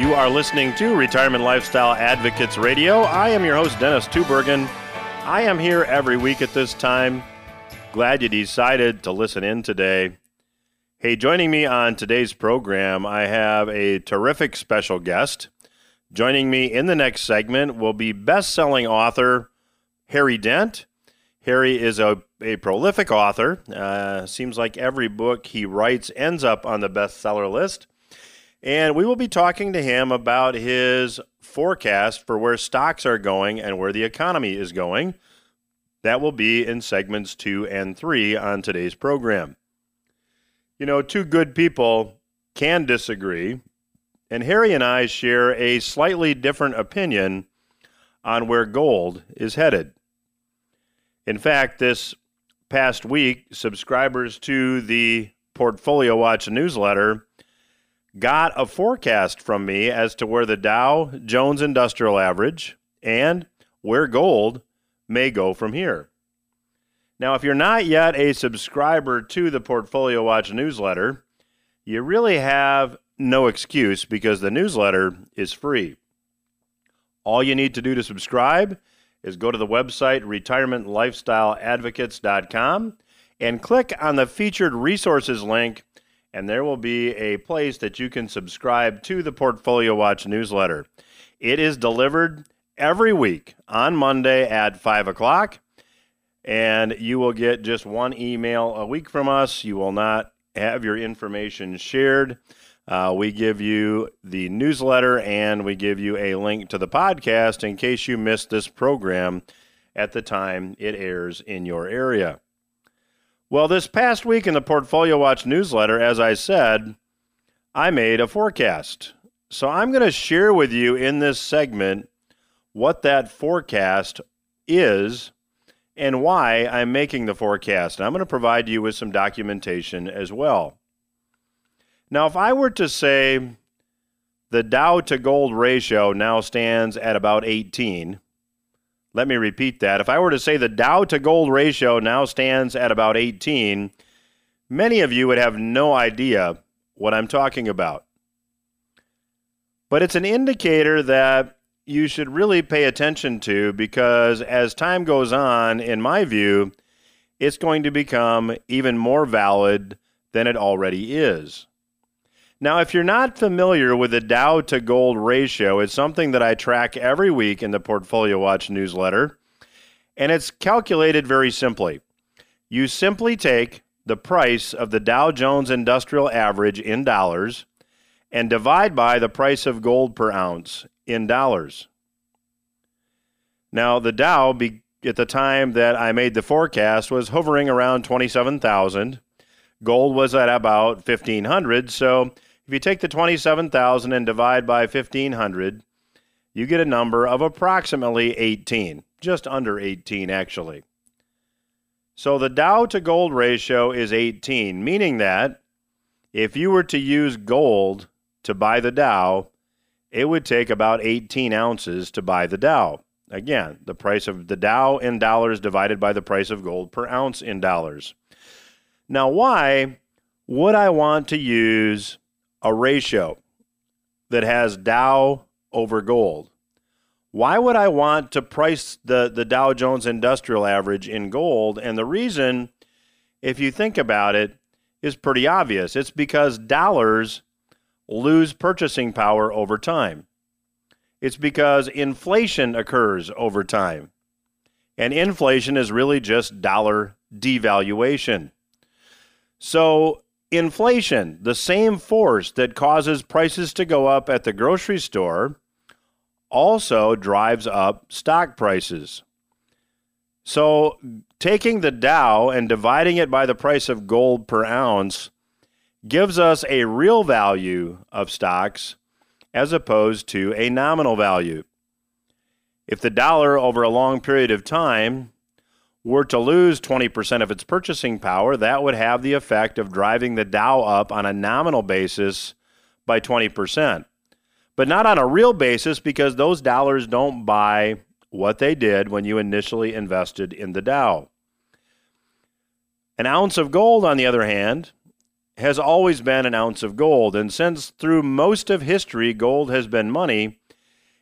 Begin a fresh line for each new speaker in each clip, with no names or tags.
You are listening to Retirement Lifestyle Advocates Radio. I am your host, Dennis Tubbergen. I am here every week at this time. Glad you decided to listen in today. Hey, joining me on today's program, I have a terrific special guest. Joining me in the next segment will be best selling author Harry Dent. Harry is a, a prolific author. Uh, seems like every book he writes ends up on the bestseller list. And we will be talking to him about his forecast for where stocks are going and where the economy is going. That will be in segments two and three on today's program. You know, two good people can disagree, and Harry and I share a slightly different opinion on where gold is headed. In fact, this past week, subscribers to the Portfolio Watch newsletter got a forecast from me as to where the Dow Jones Industrial Average and where gold may go from here. Now, if you're not yet a subscriber to the Portfolio Watch newsletter, you really have no excuse because the newsletter is free. All you need to do to subscribe is go to the website retirementlifestyleadvocates.com and click on the featured resources link and there will be a place that you can subscribe to the Portfolio Watch newsletter. It is delivered every week on Monday at 5 o'clock, and you will get just one email a week from us. You will not have your information shared. Uh, we give you the newsletter and we give you a link to the podcast in case you missed this program at the time it airs in your area. Well, this past week in the Portfolio Watch newsletter, as I said, I made a forecast. So I'm going to share with you in this segment what that forecast is and why I'm making the forecast. And I'm going to provide you with some documentation as well. Now, if I were to say the Dow to gold ratio now stands at about 18, let me repeat that. If I were to say the Dow to gold ratio now stands at about 18, many of you would have no idea what I'm talking about. But it's an indicator that you should really pay attention to because as time goes on, in my view, it's going to become even more valid than it already is. Now, if you're not familiar with the Dow to gold ratio, it's something that I track every week in the Portfolio Watch newsletter, and it's calculated very simply. You simply take the price of the Dow Jones Industrial Average in dollars and divide by the price of gold per ounce in dollars. Now, the Dow, be, at the time that I made the forecast, was hovering around 27,000. Gold was at about 1,500. So if you take the 27,000 and divide by 1,500, you get a number of approximately 18, just under 18 actually. So the Dow to gold ratio is 18, meaning that if you were to use gold to buy the Dow, it would take about 18 ounces to buy the Dow. Again, the price of the Dow in dollars divided by the price of gold per ounce in dollars. Now, why would I want to use a ratio that has Dow over gold, why would I want to price the, the Dow Jones Industrial Average in gold? And the reason, if you think about it, is pretty obvious. It's because dollars lose purchasing power over time. It's because inflation occurs over time. And inflation is really just dollar devaluation. So Inflation, the same force that causes prices to go up at the grocery store, also drives up stock prices. So, taking the Dow and dividing it by the price of gold per ounce gives us a real value of stocks as opposed to a nominal value. If the dollar over a long period of time were to lose 20% of its purchasing power, that would have the effect of driving the Dow up on a nominal basis by 20%. But not on a real basis because those dollars don't buy what they did when you initially invested in the Dow. An ounce of gold, on the other hand, has always been an ounce of gold. And since through most of history gold has been money,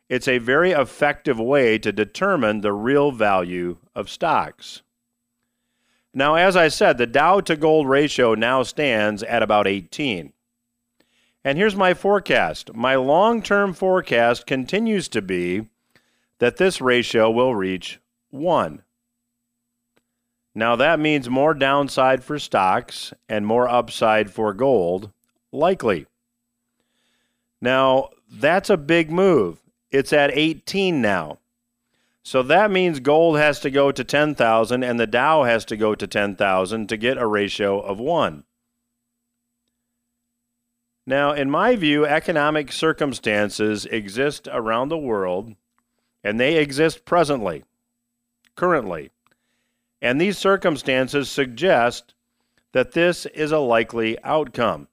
it's a very effective way to determine the real value of stocks. Now, as I said, the Dow to gold ratio now stands at about 18. And here's my forecast. My long term forecast continues to be that this ratio will reach 1. Now, that means more downside for stocks and more upside for gold, likely. Now, that's a big move. It's at 18 now. So that means gold has to go to 10,000 and the Dow has to go to 10,000 to get a ratio of 1. Now, in my view, economic circumstances exist around the world and they exist presently, currently. And these circumstances suggest that this is a likely outcome.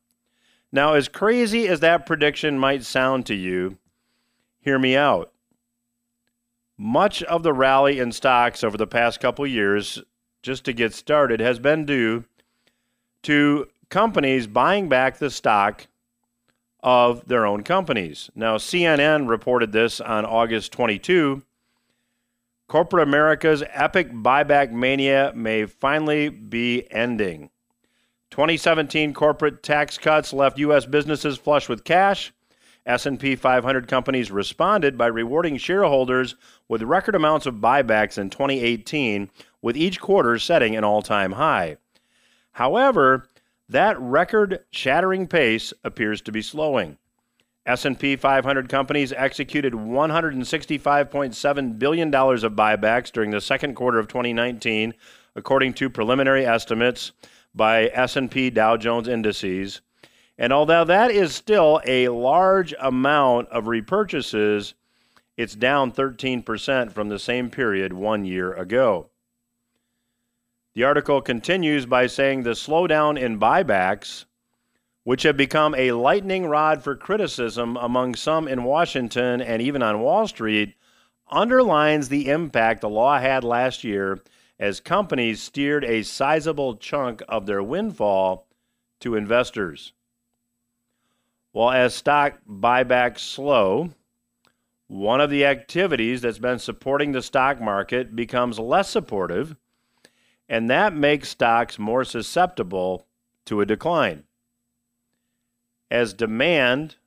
Now, as crazy as that prediction might sound to you, hear me out. Much of the rally in stocks over the past couple years, just to get started, has been due to companies buying back the stock of their own companies. Now, CNN reported this on August 22 Corporate America's epic buyback mania may finally be ending. 2017 corporate tax cuts left US businesses flush with cash. S&P 500 companies responded by rewarding shareholders with record amounts of buybacks in 2018, with each quarter setting an all-time high. However, that record-shattering pace appears to be slowing. S&P 500 companies executed 165.7 billion dollars of buybacks during the second quarter of 2019, according to preliminary estimates by S&P Dow Jones Indices. And although that is still a large amount of repurchases, it's down 13% from the same period one year ago. The article continues by saying the slowdown in buybacks which have become a lightning rod for criticism among some in Washington and even on Wall Street, underlines the impact the law had last year as companies steered a sizable chunk of their windfall to investors. While as stock buybacks slow, one of the activities that's been supporting the stock market becomes less supportive, and that makes stocks more susceptible to a decline. As demand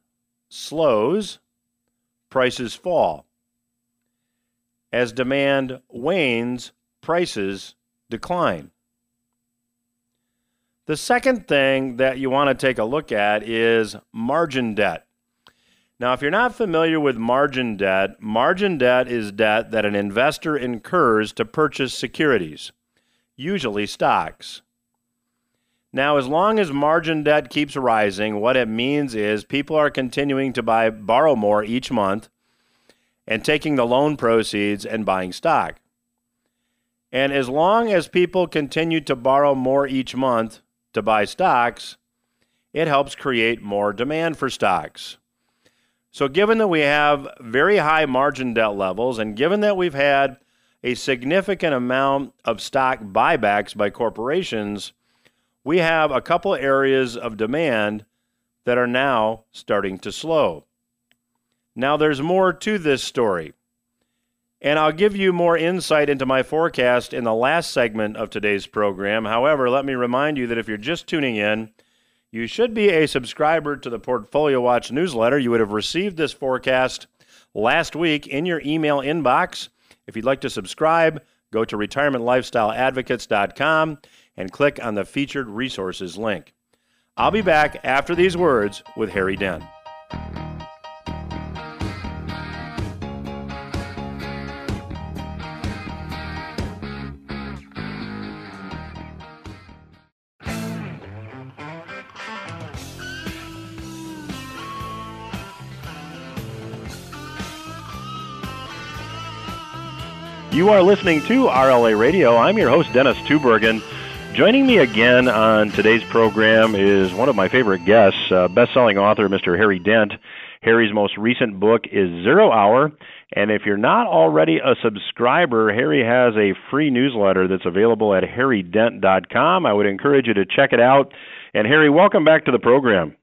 slows, prices fall. As demand wanes, prices decline. The second thing that you want to take a look at is margin debt. Now, if you're not familiar with margin debt, margin debt is debt that an investor incurs to purchase securities, usually stocks. Now, as long as margin debt keeps rising, what it means is people are continuing to buy borrow more each month and taking the loan proceeds and buying stock. And as long as people continue to borrow more each month to buy stocks, it helps create more demand for stocks. So, given that we have very high margin debt levels, and given that we've had a significant amount of stock buybacks by corporations, we have a couple areas of demand that are now starting to slow. Now, there's more to this story, and I'll give you more insight into my forecast in the last segment of today's program. However, let me remind you that if you're just tuning in, you should be a subscriber to the Portfolio Watch newsletter. You would have received this forecast last week in your email inbox. If you'd like to subscribe, go to retirementlifestyleadvocates.com and click on the featured resources link. I'll be back after these words with Harry Dent. You are listening to RLA Radio. I'm your host, Dennis Tubbergen. Joining me again on today's program is one of my favorite guests, uh, best-selling author Mr. Harry Dent. Harry's most recent book is Zero Hour. And if you're not already a subscriber, Harry has a free newsletter that's available at harrydent.com. I would encourage you to check it out. And Harry, welcome back to the program.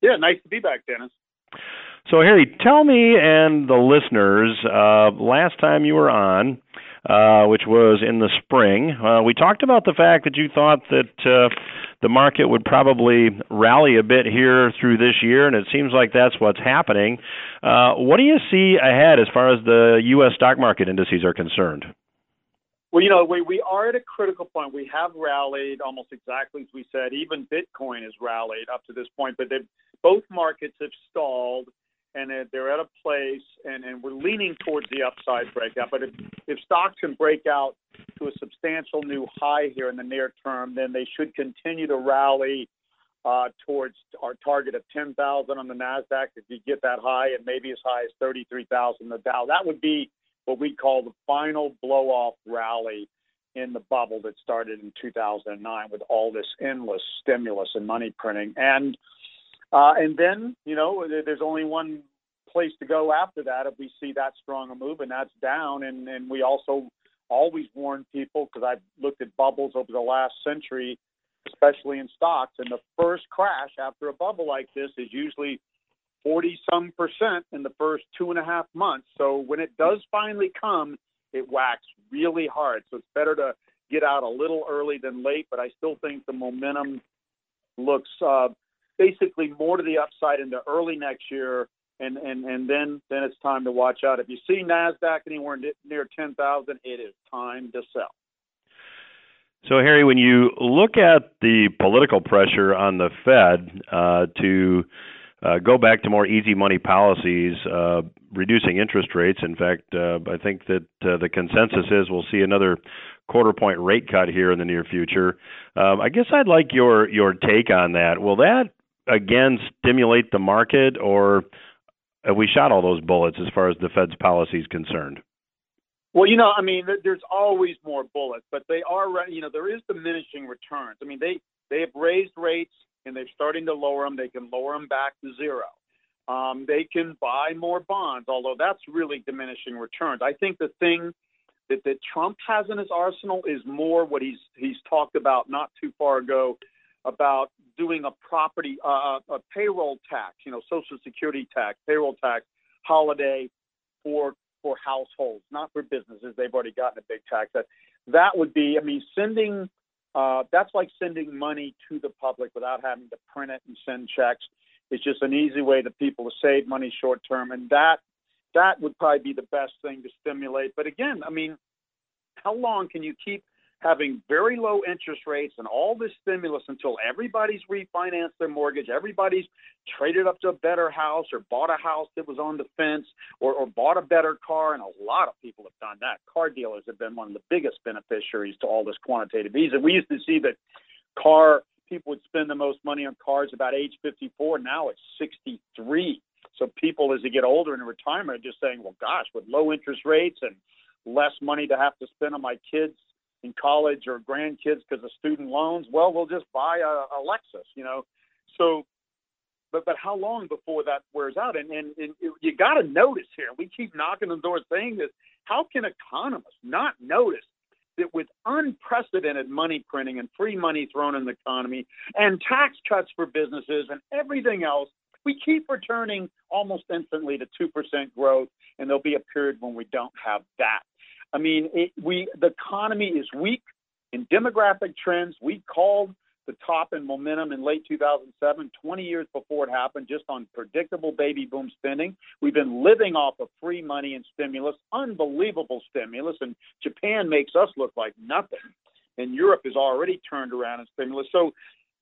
Yeah, nice to be back, Dennis.
So, Harry, tell me and the listeners, uh, last time you were on, uh, which was in the spring, uh, we talked about the fact that you thought that uh, the market would probably rally a bit here through this year, and it seems like that's what's happening. Uh, what do you see ahead as far as the U.S. stock market indices are concerned?
Well, you know, we, we are at a critical point. We have rallied almost exactly as we said. Even Bitcoin has rallied up to this point, but both markets have stalled and they're at a place, and, and we're leaning towards the upside breakout. But if, if stocks can break out to a substantial new high here in the near term, then they should continue to rally uh, towards our target of 10,000 on the Nasdaq. If you get that high, and maybe as high as 33,000 the Dow, that would be what we call the final blow-off rally in the bubble that started in 2009 with all this endless stimulus and money printing. And uh, and then, you know, there's only one place to go after that if we see that strong a move, and that's down. And, and we also always warn people because I've looked at bubbles over the last century, especially in stocks, and the first crash after a bubble like this is usually 40 some percent in the first two and a half months. So when it does finally come, it whacks really hard. So it's better to get out a little early than late, but I still think the momentum looks uh, basically more to the upside into early next year, and and and then then it's time to watch out. If you see Nasdaq anywhere near ten thousand, it is time to sell.
So, Harry, when you look at the political pressure on the Fed uh, to uh, go back to more easy money policies, uh, reducing interest rates. In fact, uh, I think that uh, the consensus is we'll see another quarter point rate cut here in the near future. Um, I guess I'd like your your take on that. Will that again stimulate the market, or have we shot all those bullets as far as the Fed's policy is concerned?
Well, you know, I mean, there's always more bullets, but they are, you know, there is diminishing returns. I mean, they they have raised rates and they're starting to lower them. They can lower them back to zero. Um, they can buy more bonds, although that's really diminishing returns. I think the thing that, that Trump has in his arsenal is more what he's he's talked about not too far ago about doing a property uh, a payroll tax, you know, Social Security tax, payroll tax holiday for for households, not for businesses. They've already gotten a big tax. That that would be, I mean, sending. Uh, that's like sending money to the public without having to print it and send checks. It's just an easy way to people to save money short term, and that that would probably be the best thing to stimulate. But again, I mean, how long can you keep having very low interest rates and all this stimulus until everybody's refinanced their mortgage, everybody's traded up to a better house or bought a house that was on the fence or, or bought a better car. And a lot of people have done that. Car dealers have been one of the biggest beneficiaries to all this quantitative easing. We used to see that car people would spend the most money on cars about age 54. Now it's 63. So people, as they get older in retirement, are just saying, well, gosh, with low interest rates and less money to have to spend on my kids in college or grandkids because of student loans, well, we'll just buy a, a Lexus, you know. So, but but how long before that wears out? And and, and you got to notice here. We keep knocking on the door saying this. How can economists not notice that with unprecedented money printing and free money thrown in the economy and tax cuts for businesses and everything else, we keep returning almost instantly to 2% growth, and there'll be a period when we don't have that. I mean, it, we the economy is weak in demographic trends. We called the top in momentum in late 2007, 20 years before it happened, just on predictable baby boom spending. We've been living off of free money and stimulus, unbelievable stimulus, and Japan makes us look like nothing. And Europe has already turned around in stimulus. So,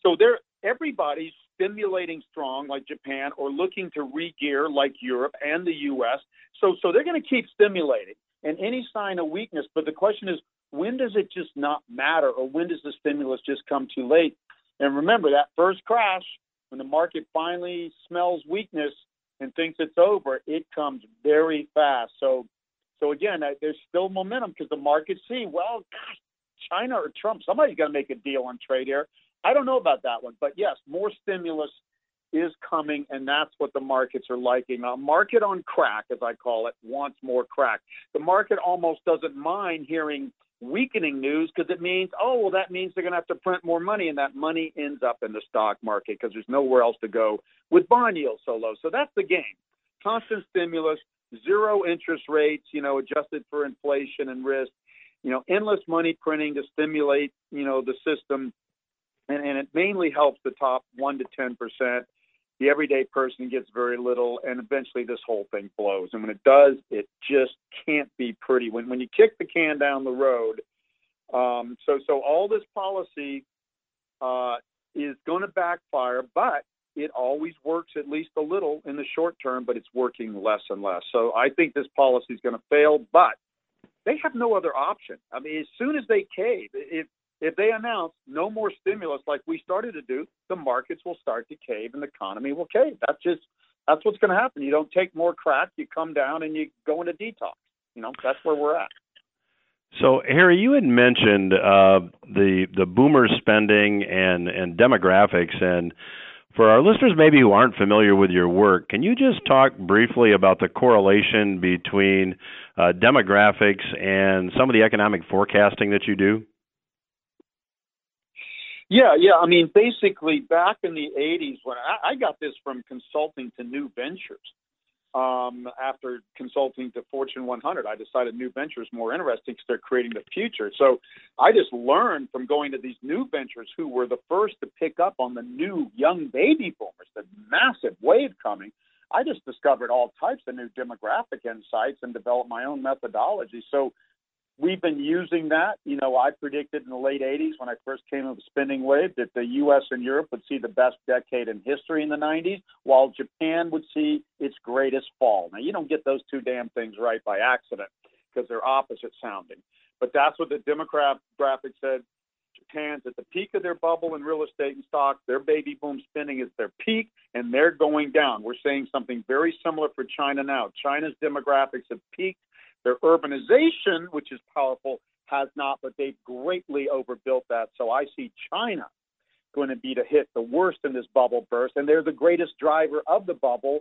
so there, everybody's stimulating strong like Japan or looking to regear like Europe and the U.S. So, so they're going to keep stimulating and any sign of weakness. But the question is, when does it just not matter, or when does the stimulus just come too late? And remember that first crash, when the market finally smells weakness and thinks it's over, it comes very fast. So, so again, there's still momentum because the markets see, well, gosh, China or Trump, somebody's got to make a deal on trade here. I don't know about that one, but yes, more stimulus is coming, and that's what the markets are liking. A market on crack, as I call it, wants more crack. The market almost doesn't mind hearing weakening news because it means, oh, well, that means they're going to have to print more money, and that money ends up in the stock market because there's nowhere else to go with bond yields so low. So that's the game. Constant stimulus, zero interest rates, you know, adjusted for inflation and risk, you know, endless money printing to stimulate, you know, the system. And, and it mainly helps the top one to 10 percent the everyday person gets very little, and eventually this whole thing blows. And when it does, it just can't be pretty. When when you kick the can down the road, um, so so all this policy uh, is going to backfire, but it always works at least a little in the short term, but it's working less and less. So I think this policy is going to fail, but they have no other option. I mean, as soon as they cave, if if they announce no more stimulus like we started to do, the markets will start to cave and the economy will cave. That's just that's what's going to happen. You don't take more crack, you come down and you go into detox. You know, that's where we're at.
So, Harry, you had mentioned uh, the the boomer spending and and demographics, and for our listeners maybe who aren't familiar with your work, can you just talk briefly about the correlation between uh, demographics and some of the economic forecasting that you do?
Yeah, yeah. I mean, basically, back in the '80s, when I, I got this from consulting to New Ventures. Um, after consulting to Fortune 100, I decided New Ventures more interesting because they're creating the future. So I just learned from going to these New Ventures, who were the first to pick up on the new young baby boomers, the massive wave coming. I just discovered all types of new demographic insights and developed my own methodology. So we've been using that. You know, I predicted in the late 80s when I first came of the spending wave that the U.S. and Europe would see the best decade in history in the 90s, while Japan would see its greatest fall. Now, you don't get those two damn things right by accident because they're opposite sounding. But that's what the demographic said. Japan's at the peak of their bubble in real estate and stocks. Their baby boom spending is their peak, and they're going down. We're saying something very similar for China now. China's demographics have peaked their urbanization, which is powerful, has not, but they've greatly overbuilt that. So I see China going to be to hit the worst in this bubble burst, and they're the greatest driver of the bubble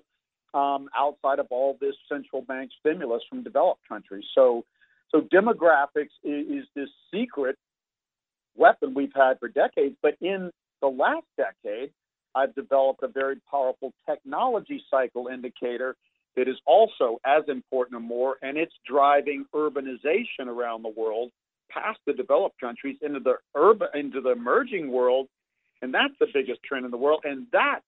um, outside of all this central bank stimulus from developed countries. So, so demographics is, is this secret weapon we've had for decades, but in the last decade, I've developed a very powerful technology cycle indicator that is also as important or more, and it's driving urbanization around the world past the developed countries into the urban into the emerging world, and that's the biggest trend in the world. And that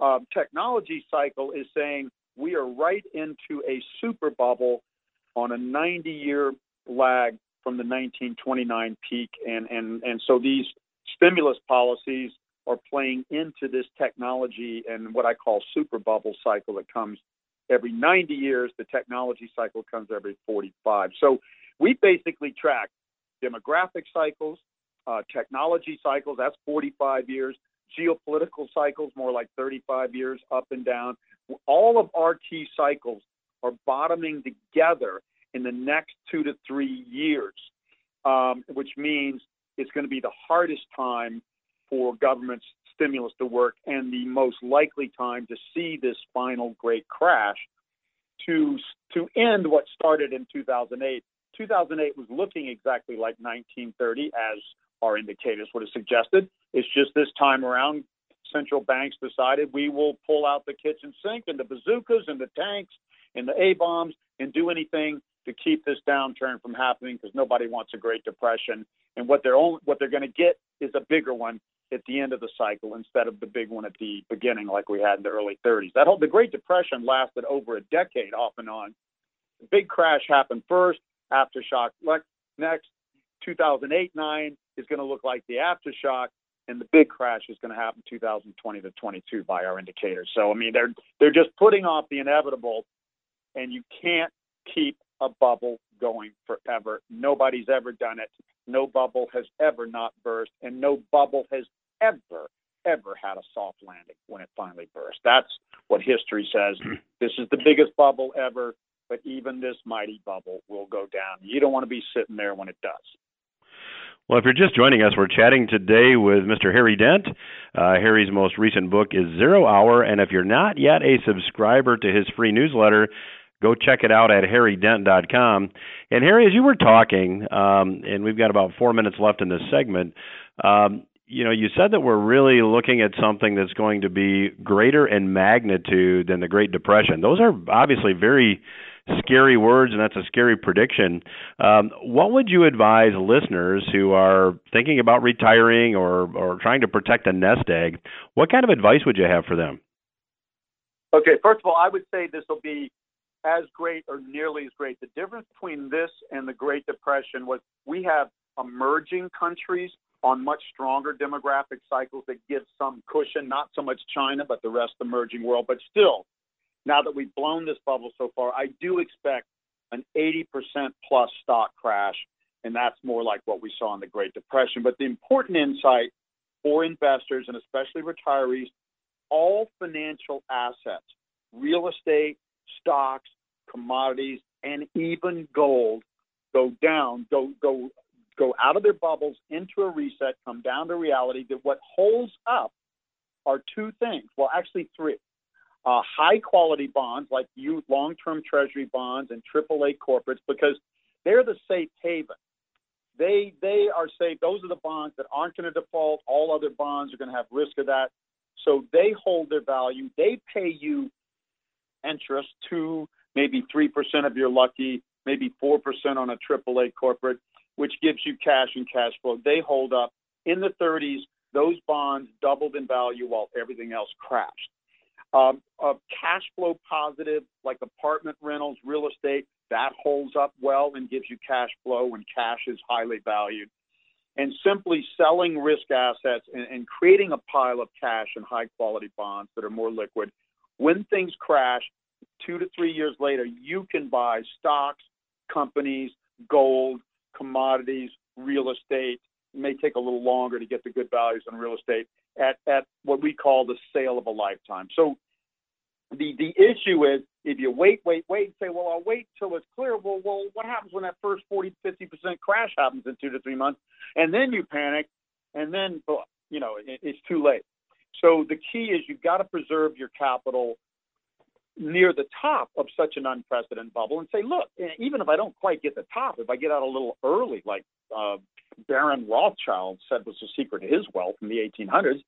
uh, technology cycle is saying we are right into a super bubble on a 90-year lag from the 1929 peak, and and and so these stimulus policies are playing into this technology and what I call super bubble cycle that comes every 90 years. The technology cycle comes every 45. So we basically track demographic cycles, uh, technology cycles, that's 45 years, geopolitical cycles, more like 35 years up and down. All of our key cycles are bottoming together in the next two to three years, um, which means it's going to be the hardest time for governments stimulus to work and the most likely time to see this final great crash to to end what started in 2008. 2008 was looking exactly like 1930 as our indicators would have suggested. It's just this time around central banks decided we will pull out the kitchen sink and the bazookas and the tanks and the A bombs and do anything to keep this downturn from happening because nobody wants a Great Depression. And what they're only, what they're going to get is a bigger one at the end of the cycle instead of the big one at the beginning like we had in the early 30s. That whole the Great Depression lasted over a decade off and on. The big crash happened first, aftershock next. 2008-9 is going to look like the aftershock, and the big crash is going to happen 2020 to 22 by our indicators. So I mean they're they're just putting off the inevitable, and you can't keep a bubble going forever. Nobody's ever done it. No bubble has ever not burst, and no bubble has ever, ever had a soft landing when it finally burst. That's what history says. This is the biggest bubble ever, but even this mighty bubble will go down. You don't want to be sitting there when it does.
Well, if you're just joining us, we're chatting today with Mr. Harry Dent. Uh, Harry's most recent book is Zero Hour, and if you're not yet a subscriber to his free newsletter, go check it out at harrydent.com. And Harry, as you were talking, um, and we've got about four minutes left in this segment, um, you know, you said that we're really looking at something that's going to be greater in magnitude than the Great Depression. Those are obviously very scary words, and that's a scary prediction. Um, what would you advise listeners who are thinking about retiring or, or trying to protect a nest egg? What kind of advice would you have for them?
Okay, first of all, I would say this will be as great or nearly as great. The difference between this and the Great Depression was we have emerging countries on much stronger demographic cycles that give some cushion, not so much China, but the rest of the emerging world. But still, now that we've blown this bubble so far, I do expect an 80% plus stock crash, and that's more like what we saw in the Great Depression. But the important insight for investors and especially retirees all financial assets, real estate, stocks, commodities, and even gold go down, go go go out of their bubbles into a reset, come down to reality that what holds up are two things. Well, actually three uh, high quality bonds like you long term treasury bonds and AAA corporates because they're the safe haven. They they are safe. Those are the bonds that aren't going to default. All other bonds are going to have risk of that. So they hold their value. They pay you interest to maybe three percent of your lucky, maybe four percent on a AAA corporate, which gives you cash and cash flow. They hold up. In the 30s, those bonds doubled in value while everything else crashed. Um, uh, cash flow positive, like apartment rentals, real estate, that holds up well and gives you cash flow when cash is highly valued. And simply selling risk assets and, and creating a pile of cash and high quality bonds that are more liquid. When things crash, two to three years later, you can buy stocks, companies, gold, commodities, real estate. It may take a little longer to get the good values on real estate at, at what we call the sale of a lifetime. So the the issue is if you wait, wait, wait, and say, well, I'll wait till it's clear. Well, well, what happens when that first 40, 50 percent crash happens in two to three months, and then you panic, and then oh, you know it, it's too late. So the key is you've got to preserve your capital near the top of such an unprecedented bubble and say, look, even if I don't quite get the top, if I get out a little early, like uh, Baron Rothschild said was the secret to his wealth in the 1800s,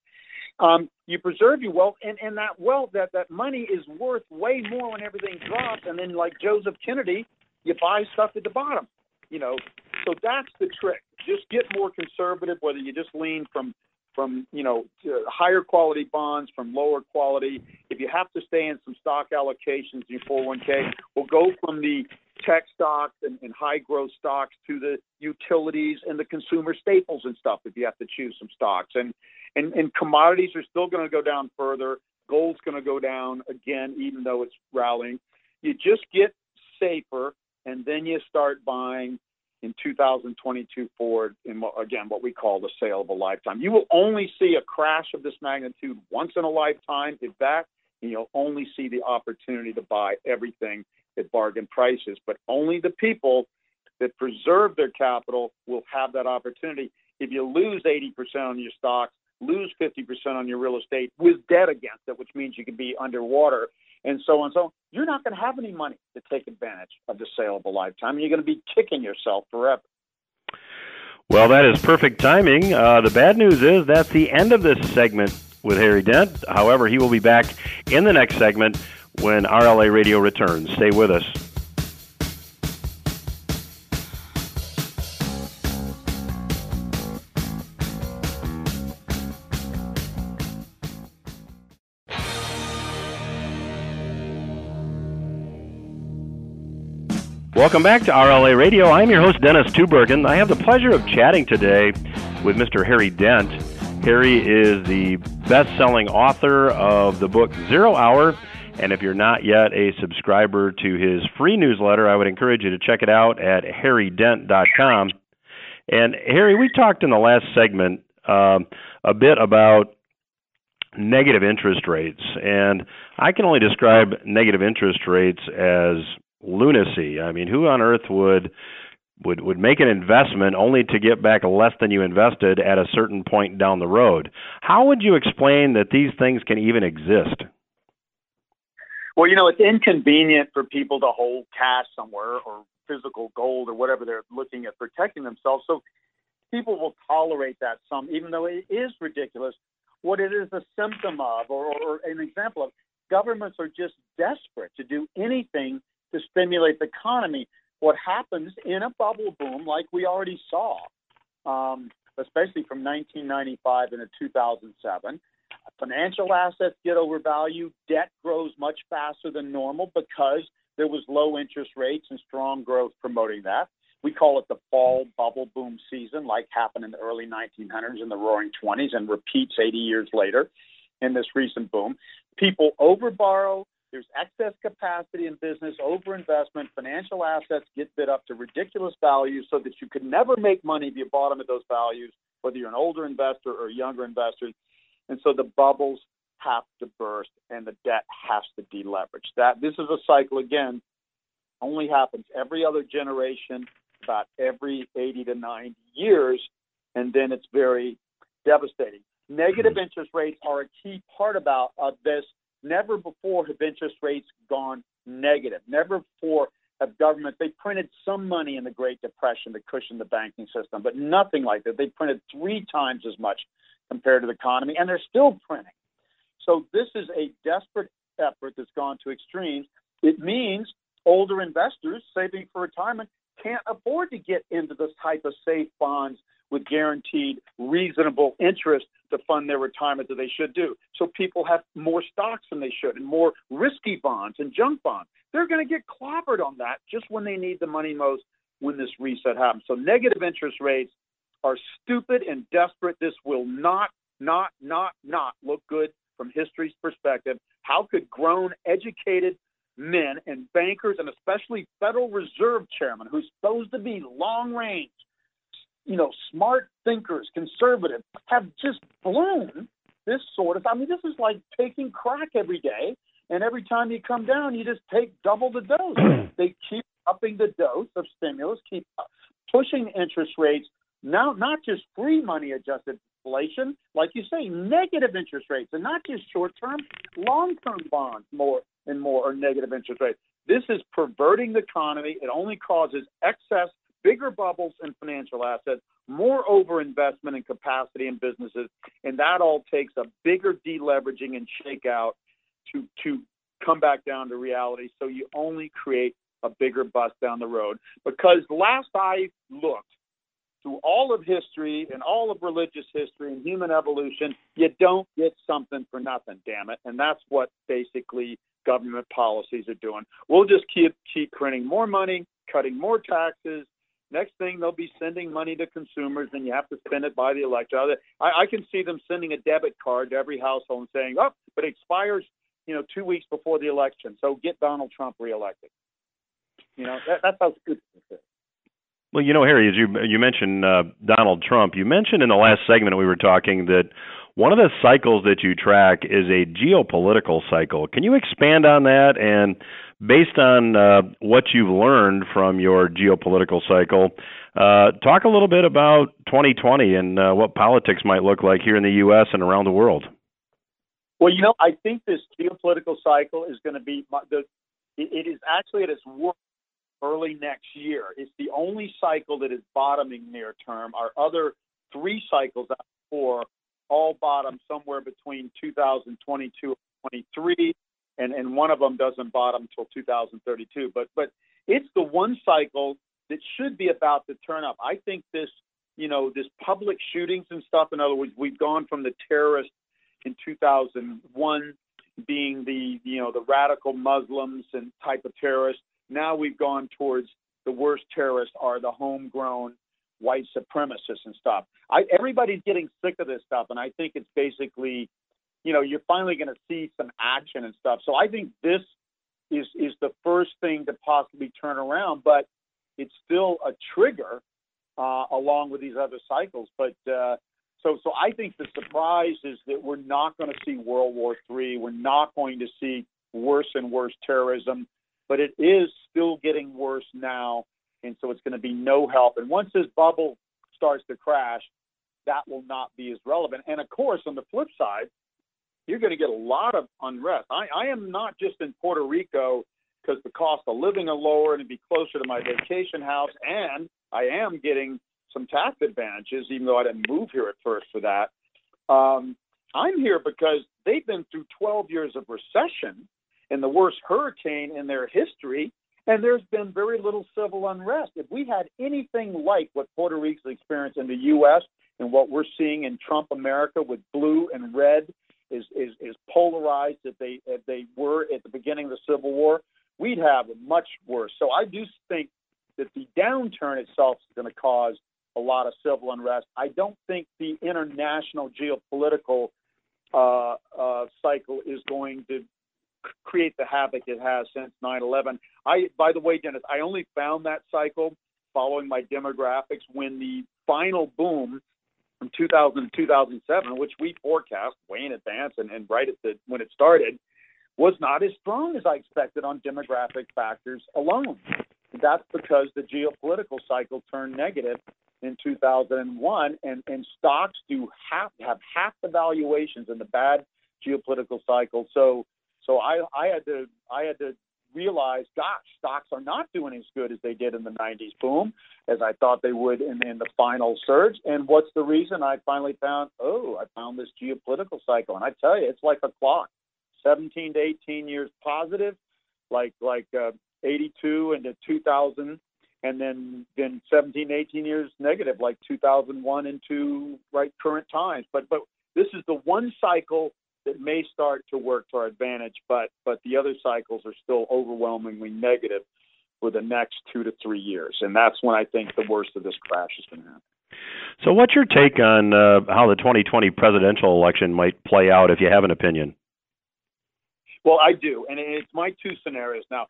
um, you preserve your wealth, and, and that wealth, that, that money is worth way more when everything drops. And then, like Joseph Kennedy, you buy stuff at the bottom. You know, so that's the trick. Just get more conservative, whether you just lean from from you know higher quality bonds from lower quality. If you have to stay in some stock allocations in your 401k, we'll go from the tech stocks and, and high growth stocks to the utilities and the consumer staples and stuff. If you have to choose some stocks, and and, and commodities are still going to go down further. Gold's going to go down again, even though it's rallying. You just get safer, and then you start buying in 2022 forward in again what we call the sale of a lifetime. You will only see a crash of this magnitude once in a lifetime, if that, and you'll only see the opportunity to buy everything at bargain prices. But only the people that preserve their capital will have that opportunity. If you lose 80% on your stocks, lose 50% on your real estate with debt against it, which means you can be underwater and so on and so on, you're not going to have any money to take advantage of the sale of a lifetime. You're going to be kicking yourself forever.
Well, that is perfect timing. Uh, the bad news is that's the end of this segment with Harry Dent. However, he will be back in the next segment when RLA Radio returns. Stay with us. Welcome back to RLA Radio. I'm your host, Dennis Tubbergen. I have the pleasure of chatting today with Mr. Harry Dent. Harry is the best selling author of the book Zero Hour. And if you're not yet a subscriber to his free newsletter, I would encourage you to check it out at harrydent.com. And Harry, we talked in the last segment um, a bit about negative interest rates. And I can only describe negative interest rates as lunacy. I mean, who on earth would would would make an investment only to get back less than you invested at a certain point down the road. How would you explain that these things can even exist?
Well, you know, it's inconvenient for people to hold cash somewhere or physical gold or whatever they're looking at protecting themselves. So people will tolerate that some, even though it is ridiculous. What it is a symptom of, or, or an example of, governments are just desperate to do anything to stimulate the economy. What happens in a bubble boom, like we already saw, um, especially from 1995 into 2007, financial assets get overvalued, debt grows much faster than normal because there was low interest rates and strong growth promoting that. We call it the fall bubble boom season, like happened in the early 1900s and the roaring 20s and repeats 80 years later in this recent boom. People overborrow. There's excess capacity in business, overinvestment. Financial assets get bid up to ridiculous values so that you could never make money if you bought them at those values, whether you're an older investor or a younger investor. And so the bubbles have to burst and the debt has to deleverage. That this is a cycle again only happens every other generation about every 80 to 90 years, and then it's very devastating. Negative mm-hmm. interest rates are a key part about of this. Never before have interest rates gone negative. Never before have government they printed some money in the Great Depression to cushion the banking system, but nothing like that. They printed three times as much compared to the economy, and they're still printing. So this is a desperate effort that's gone to extremes. It means older investors saving for retirement can't afford to get into this type of safe bonds with guaranteed reasonable interest to fund their retirement that they should do. So people have more stocks than they should and more risky bonds and junk bonds. They're going to get clobbered on that just when they need the money most when this reset happens. So negative interest rates are stupid and desperate. This will not, not, not, not look good from history's perspective. How could grown, educated men and bankers, and especially Federal Reserve chairman, who's supposed to be long range, you know, smart thinkers, conservative, have just blown this sort of. I mean, this is like taking crack every day, and every time you come down, you just take double the dose. they keep upping the dose of stimulus, keep pushing interest rates. Now, not just free money adjusted inflation, like you say, negative interest rates, and not just short term, long term bonds more and more or negative interest rates. This is perverting the economy. It only causes excess, bigger bubbles in financial assets, more overinvestment in capacity in businesses, and that all takes a bigger deleveraging and shakeout to to come back down to reality. So you only create a bigger bust down the road. Because last I looked, through all of history and all of religious history and human evolution, you don't get something for nothing, damn it. And that's what basically government policies are doing. We'll just keep keep printing more money, cutting more taxes. Next thing they'll be sending money to consumers, and you have to spend it by the election. I, I can see them sending a debit card to every household and saying, "Oh, but it expires, you know, two weeks before the election, so get Donald Trump reelected." You know, that, that's how stupid this is.
Well, you know, Harry, as you you mentioned uh, Donald Trump, you mentioned in the last segment we were talking that one of the cycles that you track is a geopolitical cycle. Can you expand on that? And based on uh, what you've learned from your geopolitical cycle, uh, talk a little bit about 2020 and uh, what politics might look like here in the U.S. and around the world.
Well, you know, I think this geopolitical cycle is going to be the. It is actually at its worst early next year. It's the only cycle that is bottoming near term. Our other three cycles out of four all bottom somewhere between 2022 and 23, and, and one of them doesn't bottom until 2032. But but it's the one cycle that should be about to turn up. I think this, you know, this public shootings and stuff. In other words, we've gone from the terrorists in 2001 being the you know the radical Muslims and type of terrorists now we've gone towards the worst terrorists are the homegrown white supremacists and stuff. I, everybody's getting sick of this stuff, and I think it's basically, you know, you're finally going to see some action and stuff. So I think this is is the first thing to possibly turn around, but it's still a trigger uh, along with these other cycles. But uh, so so I think the surprise is that we're not going to see World War III. We're not going to see worse and worse terrorism but it is still getting worse now. And so it's going to be no help. And once this bubble starts to crash, that will not be as relevant. And of course, on the flip side, you're going to get a lot of unrest. I, I am not just in Puerto Rico because the cost of living are lower and to be closer to my vacation house, and I am getting some tax advantages, even though I didn't move here at first for that. Um, I'm here because they've been through 12 years of recession and the worst hurricane in their history, and there's been very little civil unrest. If we had anything like what Puerto Rico's experienced in the U.S. and what we're seeing in Trump America with blue and red is is, is polarized as they as they were at the beginning of the Civil War, we'd have much worse. So I do think that the downturn itself is going to cause a lot of civil unrest. I don't think the international geopolitical uh, uh, cycle is going to create the havoc it has since 9/11. I, by the way, Dennis, I only found that cycle following my demographics when the final boom from 2000 to 2007, which we forecast way in advance and, and right at the when it started, was not as strong as I expected on demographic factors alone. That's because the geopolitical cycle turned negative in 2001, and, and stocks do have have half the valuations in the bad geopolitical cycle. So so I, I had to I had to realize, gosh, stocks are not doing as good as they did in the 90s boom as I thought they would in, in the final surge. And what's the reason? I finally found, oh, I found this geopolitical cycle, and I tell you, it's like a clock, 17 to 18 years positive, like like uh, 82 into 2000 and then then 17 18 years negative like 2001 into right current times but but this is the one cycle that may start to work to our advantage but but the other cycles are still overwhelmingly negative for the next 2 to 3 years. And that's when I think the worst of this crash is going to happen.
So what's your take on uh, how the 2020 presidential election might play out if you have an opinion?
Well I do and it's my two scenarios. Now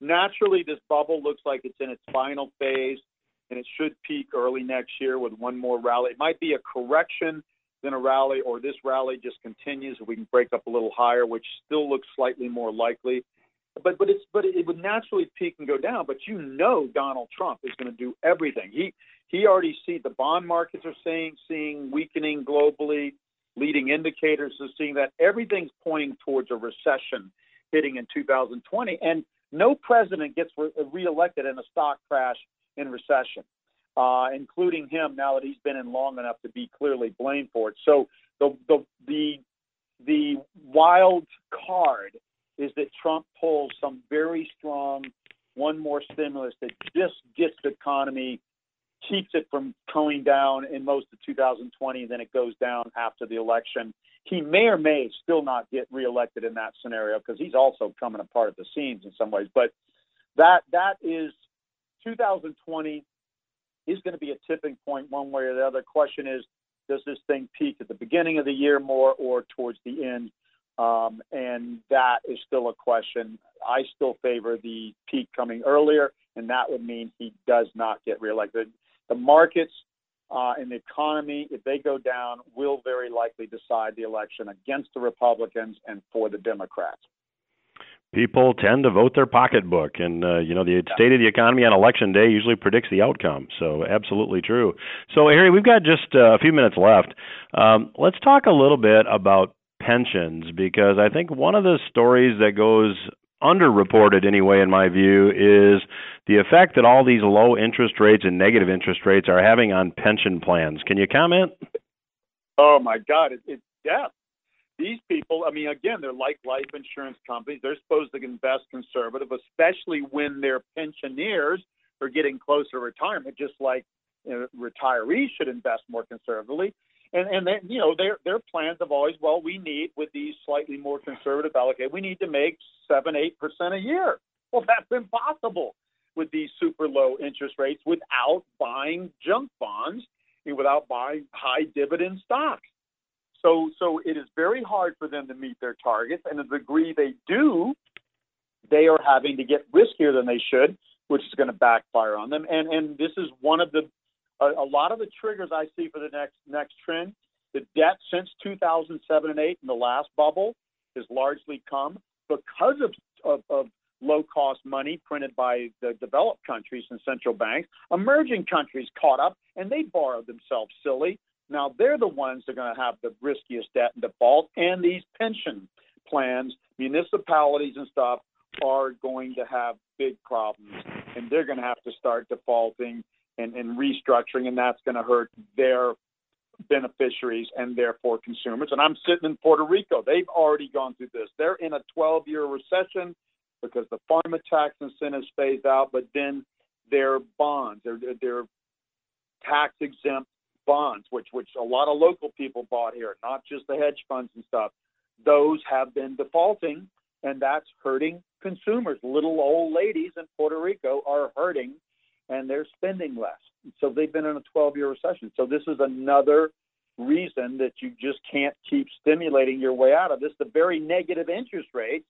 naturally, this bubble looks like it's in its final phase, and it should peak early next year with one more rally. It might be a correction, then a rally, or this rally just continues. We can break up a little higher, which still looks slightly more likely. But but it's but it would naturally peak and go down. But you know Donald Trump is going to do everything. He he already see the bond markets are saying seeing weakening globally. Leading indicators are seeing that everything's pointing towards a recession hitting in 2020. And no president gets re- reelected in a stock crash in recession, uh, including him. Now that he's been in long enough to be clearly blamed for it. So the the the the wild card is that Trump pulls some very strong one more stimulus that just gets the economy keeps it from going down in most of 2020, and then it goes down after the election. He may or may still not get reelected in that scenario because he's also coming apart at the seams in some ways. But that that is 2020 is going to be a tipping point one way or the other. Question is, does this thing peak at the beginning of the year more or towards the end? Um, and that is still a question. I still favor the peak coming earlier, and that would mean he does not get reelected the markets uh, and the economy, if they go down, will very likely decide the election against the Republicans and for the Democrats.
People tend to vote their pocketbook, and uh, you know the state of the economy on election day usually predicts the outcome. So, absolutely true. So, Harry, we've got just uh, a few minutes left. Um, let's talk a little bit about pensions because I think one of the stories that goes underreported anyway in my view is the effect that all these low interest rates and negative interest rates are having on pension plans. Can you comment?
Oh my God, it, it's death. These people, I mean, again, they're like life insurance companies. They're supposed to invest conservative, especially when their pensioners are getting closer to retirement, just like you know, retirees should invest more conservatively. And and then you know their their plans have always well we need with these slightly more conservative allocate we need to make seven eight percent a year. Well that's impossible with these super low interest rates without buying junk bonds and without buying high dividend stocks so so it is very hard for them to meet their targets and the degree they do they are having to get riskier than they should which is going to backfire on them and and this is one of the a, a lot of the triggers I see for the next next trend, the debt since 2007 and 8 in the last bubble has largely come because of, of, of low cost money printed by the developed countries and central banks. Emerging countries caught up and they borrowed themselves silly. Now they're the ones that are going to have the riskiest debt and default, and these pension plans, municipalities and stuff are going to have big problems, and they're going to have to start defaulting and, and restructuring, and that's going to hurt their beneficiaries and therefore consumers. And I'm sitting in Puerto Rico. They've already gone through this. They're in a 12 year recession because the pharma tax incentives phased out, but then their bonds, their, their tax exempt bonds, which which a lot of local people bought here, not just the hedge funds and stuff, those have been defaulting, and that's hurting consumers. Little old ladies in Puerto Rico are hurting, and they're spending less. So they've been in a 12-year recession. So this is another reason that you just can't keep stimulating your way out of this. The very negative interest rates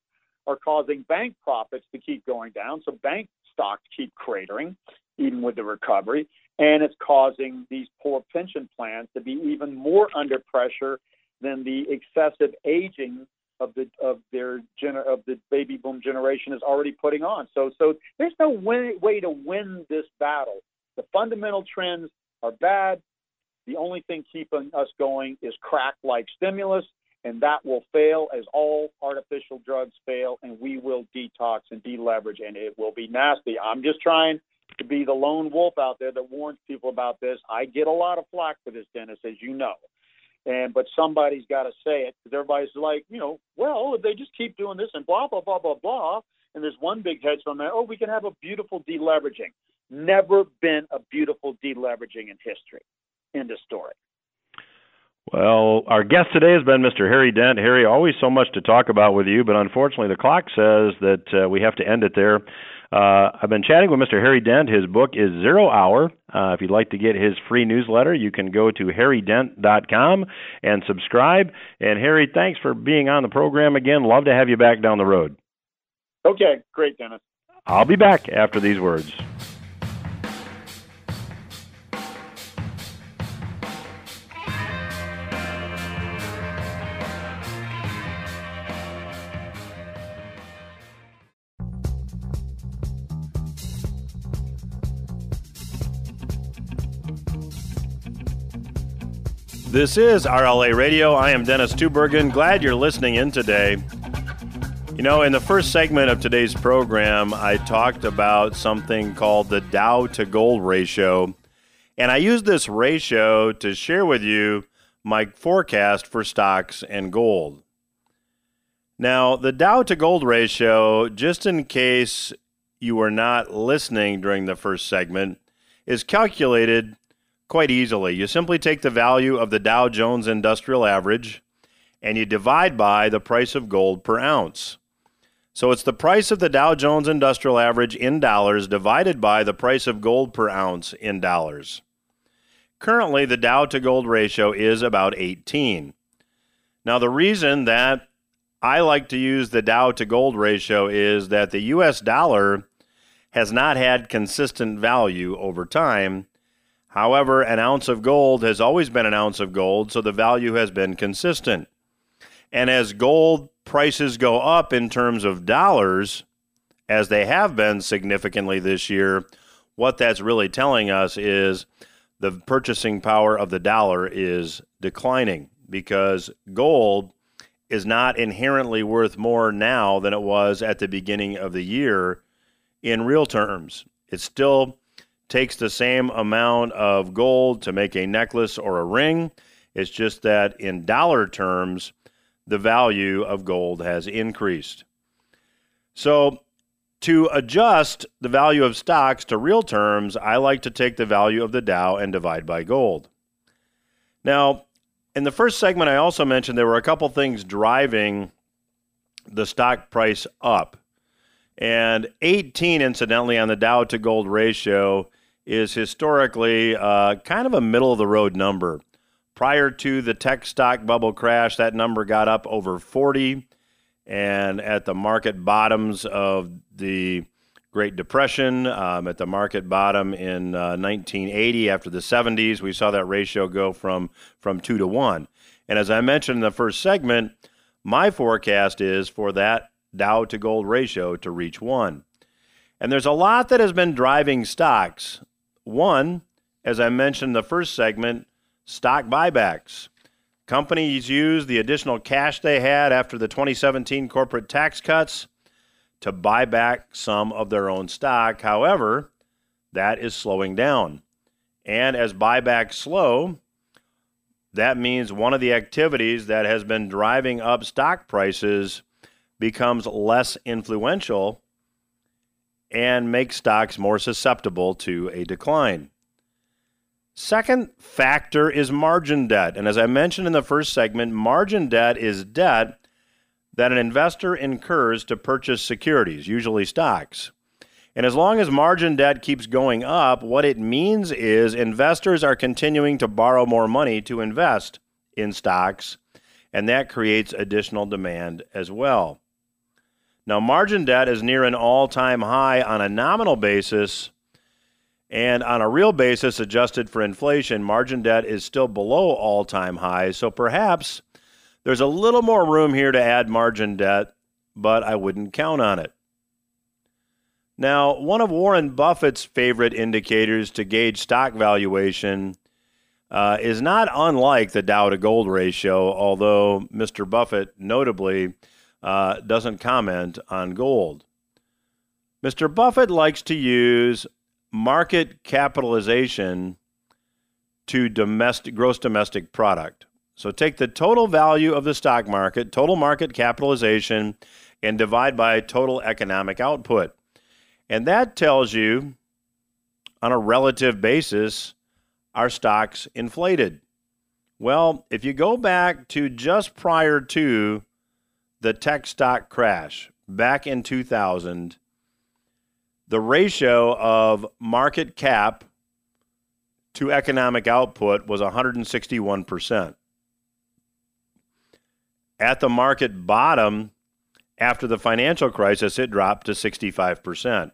are causing bank profits to keep going down. So bank stocks keep cratering, even with the recovery. And it's causing these poor pension plans to be even more under pressure than the excessive aging of the of their gener- of the baby boom generation is already putting on. So so there's no way, way to win this battle. The fundamental trends are bad. The only thing keeping us going is crack like stimulus and that will fail as all artificial drugs fail, and we will detox and deleverage, and it will be nasty. I'm just trying to be the lone wolf out there that warns people about this. I get a lot of flack for this, Dennis, as you know. And but somebody's got to say it because everybody's like, you know, well, if they just keep doing this and blah blah blah blah blah, and there's one big hedge fund oh, we can have a beautiful deleveraging. Never been a beautiful deleveraging in history. End of story.
Well, our guest today has been Mr. Harry Dent. Harry, always so much to talk about with you, but unfortunately the clock says that uh, we have to end it there. Uh, I've been chatting with Mr. Harry Dent. His book is Zero Hour. Uh, if you'd like to get his free newsletter, you can go to harrydent.com and subscribe. And Harry, thanks for being on the program again. Love to have you back down the road.
Okay, great, Dennis.
I'll be back after these words. This is RLA Radio. I am Dennis Tubbergen. Glad you're listening in today. You know, in the first segment of today's program, I talked about something called the Dow to gold ratio. And I used this ratio to share with you my forecast for stocks and gold. Now, the Dow to gold ratio, just in case you were not listening during the first segment, is calculated quite easily. You simply take the value of the Dow Jones Industrial Average and you divide by the price of gold per ounce. So it's the price of the Dow Jones Industrial Average in dollars divided by the price of gold per ounce in dollars. Currently, the Dow to gold ratio is about 18. Now, the reason that I like to use the Dow to gold ratio is that the US dollar has not had consistent value over time However, an ounce of gold has always been an ounce of gold, so the value has been consistent. And as gold prices go up in terms of dollars, as they have been significantly this year, what that's really telling us is the purchasing power of the dollar is declining because gold is not inherently worth more now than it was at the beginning of the year in real terms. It's still takes the same amount of gold to make a necklace or a ring. It's just that in dollar terms, the value of gold has increased. So, to adjust the value of stocks to real terms, I like to take the value of the Dow and divide by gold. Now, in the first segment, I also mentioned there were a couple things driving the stock price up. And 18, incidentally, on the Dow to gold ratio is historically uh, kind of a middle of the road number. Prior to the tech stock bubble crash, that number got up over 40. And at the market bottoms of the Great Depression, um, at the market bottom in uh, 1980, after the 70s, we saw that ratio go from, from 2 to 1. And as I mentioned in the first segment, my forecast is for that Dow to gold ratio to reach 1. And there's a lot that has been driving stocks. One, as I mentioned in the first segment, stock buybacks. Companies used the additional cash they had after the 2017 corporate tax cuts to buy back some of their own stock. However, that is slowing down. And as buybacks slow, that means one of the activities that has been driving up stock prices becomes less influential and make stocks more susceptible to a decline. Second factor is margin debt. And as I mentioned in the first segment, margin debt is debt that an investor incurs to purchase securities, usually stocks. And as long as margin debt keeps going up, what it means is investors are continuing to borrow more money to invest in stocks, and that creates additional demand as well. Now, margin debt is near an all time high on a nominal basis, and on a real basis, adjusted for inflation, margin debt is still below all time highs. So perhaps there's a little more room here to add margin debt, but I wouldn't count on it. Now, one of Warren Buffett's favorite indicators to gauge stock valuation uh, is not unlike the Dow to gold ratio, although Mr. Buffett notably uh, doesn't comment on gold. Mr. Buffett likes to use market capitalization to domestic gross domestic product. So take the total value of the stock market, total market capitalization, and divide by total economic output. And that tells you on a relative basis are stocks inflated? Well, if you go back to just prior to the tech stock crash back in 2000, the ratio of market cap to economic output was 161%. At the market bottom, after the financial crisis, it dropped to 65%.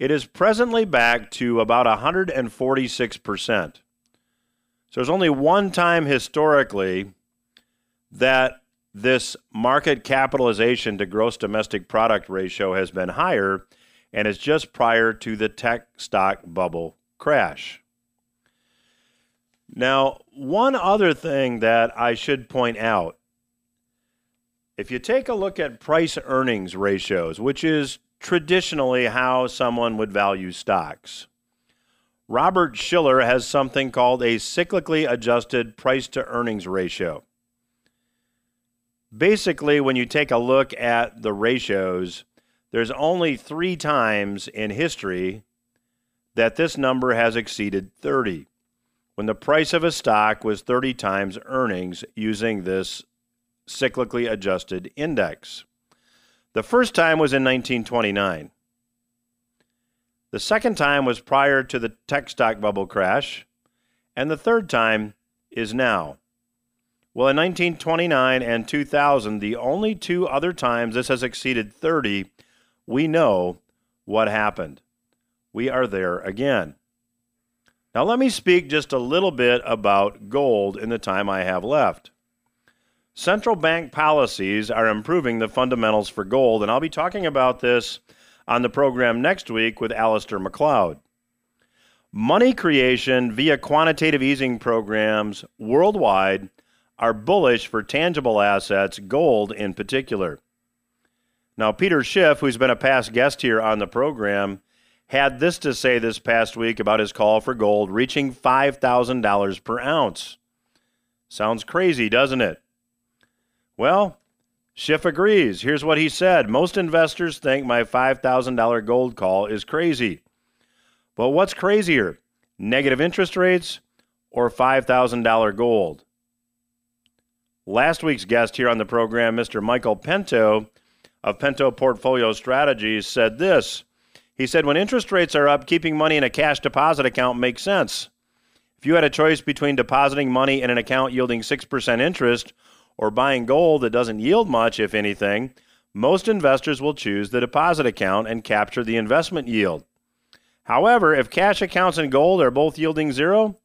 It is presently back to about 146%. So there's only one time historically that this market capitalization to gross domestic product ratio has been higher, and it's just prior to the tech stock bubble crash. Now, one other thing that I should point out if you take a look at price earnings ratios, which is traditionally how someone would value stocks, Robert Shiller has something called a cyclically adjusted price to earnings ratio. Basically, when you take a look at the ratios, there's only three times in history that this number has exceeded 30, when the price of a stock was 30 times earnings using this cyclically adjusted index. The first time was in 1929. The second time was prior to the tech stock bubble crash, and the third time is now. Well, in 1929 and 2000, the only two other times this has exceeded 30, we know what happened. We are there again. Now, let me speak just a little bit about gold in the time I have left. Central bank policies are improving the fundamentals for gold, and I'll be talking about this on the program next week with Alasdair Macleod. Money creation via quantitative easing programs worldwide are bullish for tangible assets, gold in particular. Now, Peter Schiff, who's been a past guest here on the program, had this to say this past week about his call for gold reaching $5,000 per ounce. Sounds crazy, doesn't it? Well, Schiff agrees. Here's what he said Most investors think my $5,000 gold call is crazy. But what's crazier, negative interest rates or $5,000 gold? Last week's guest here on the program, Mr. Michael Pento of Pento Portfolio Strategies, said this. He said, When interest rates are up, keeping money in a cash deposit account makes sense. If you had a choice between depositing money in an account yielding 6% interest or buying gold that doesn't yield much, if anything, most investors will choose the deposit account and capture the investment yield. However, if cash accounts and gold are both yielding zero,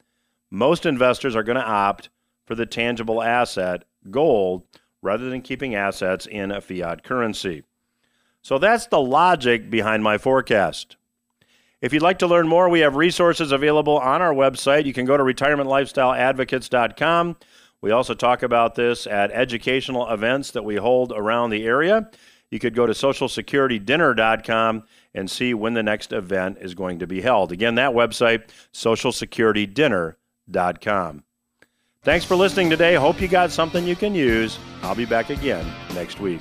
most investors are going to opt for the tangible asset, gold, rather than keeping assets in a fiat currency. So that's the logic behind my forecast. If you'd like to learn more, we have resources available on our website. You can go to retirementlifestyleadvocates.com. We also talk about this at educational events that we hold around the area. You could go to socialsecuritydinner.com and see when the next event is going to be held. Again, that website, socialsecuritydinner.com. Thanks for listening today. Hope you got something you can use. I'll be back again next week.